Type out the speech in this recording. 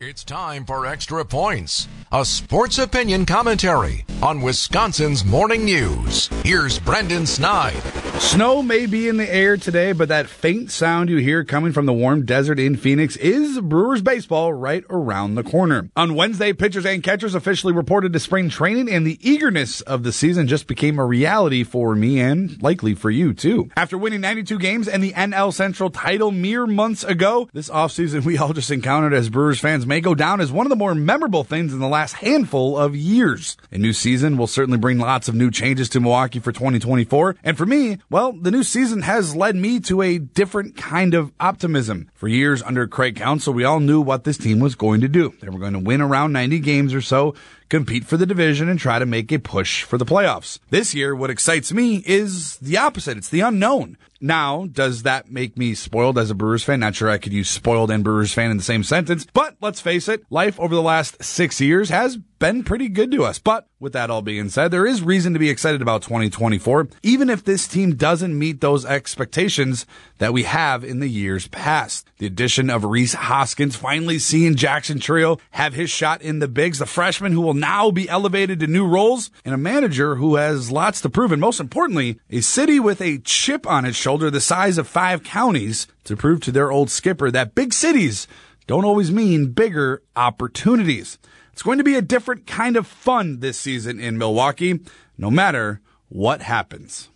It's time for Extra Points, a sports opinion commentary on Wisconsin's morning news. Here's Brendan Snide. Snow may be in the air today, but that faint sound you hear coming from the warm desert in Phoenix is Brewers baseball right around the corner. On Wednesday, pitchers and catchers officially reported to spring training, and the eagerness of the season just became a reality for me and likely for you too. After winning 92 games and the NL Central title mere months ago, this offseason we all just encountered as Brewers fans may go down as one of the more memorable things in the last handful of years. A new season will certainly bring lots of new changes to Milwaukee for 2024. And for me, well, the new season has led me to a different kind of optimism. For years under Craig Counsell, we all knew what this team was going to do. They were going to win around 90 games or so, compete for the division and try to make a push for the playoffs. This year, what excites me is the opposite. It's the unknown. Now, does that make me spoiled as a Brewers fan? Not sure I could use spoiled and Brewers fan in the same sentence, but let's face it, life over the last six years has been pretty good to us. But with that all being said, there is reason to be excited about 2024, even if this team doesn't meet those expectations that we have in the years past. The addition of Rhys Hoskins finally seeing Jackson Chourio have his shot in the bigs, the freshman who will now be elevated to new roles, and a manager who has lots to prove, and most importantly, a city with a chip on its shoulder the size of five counties to prove to their old skipper that big cities don't always mean bigger opportunities. It's going to be a different kind of fun this season in Milwaukee, no matter what happens.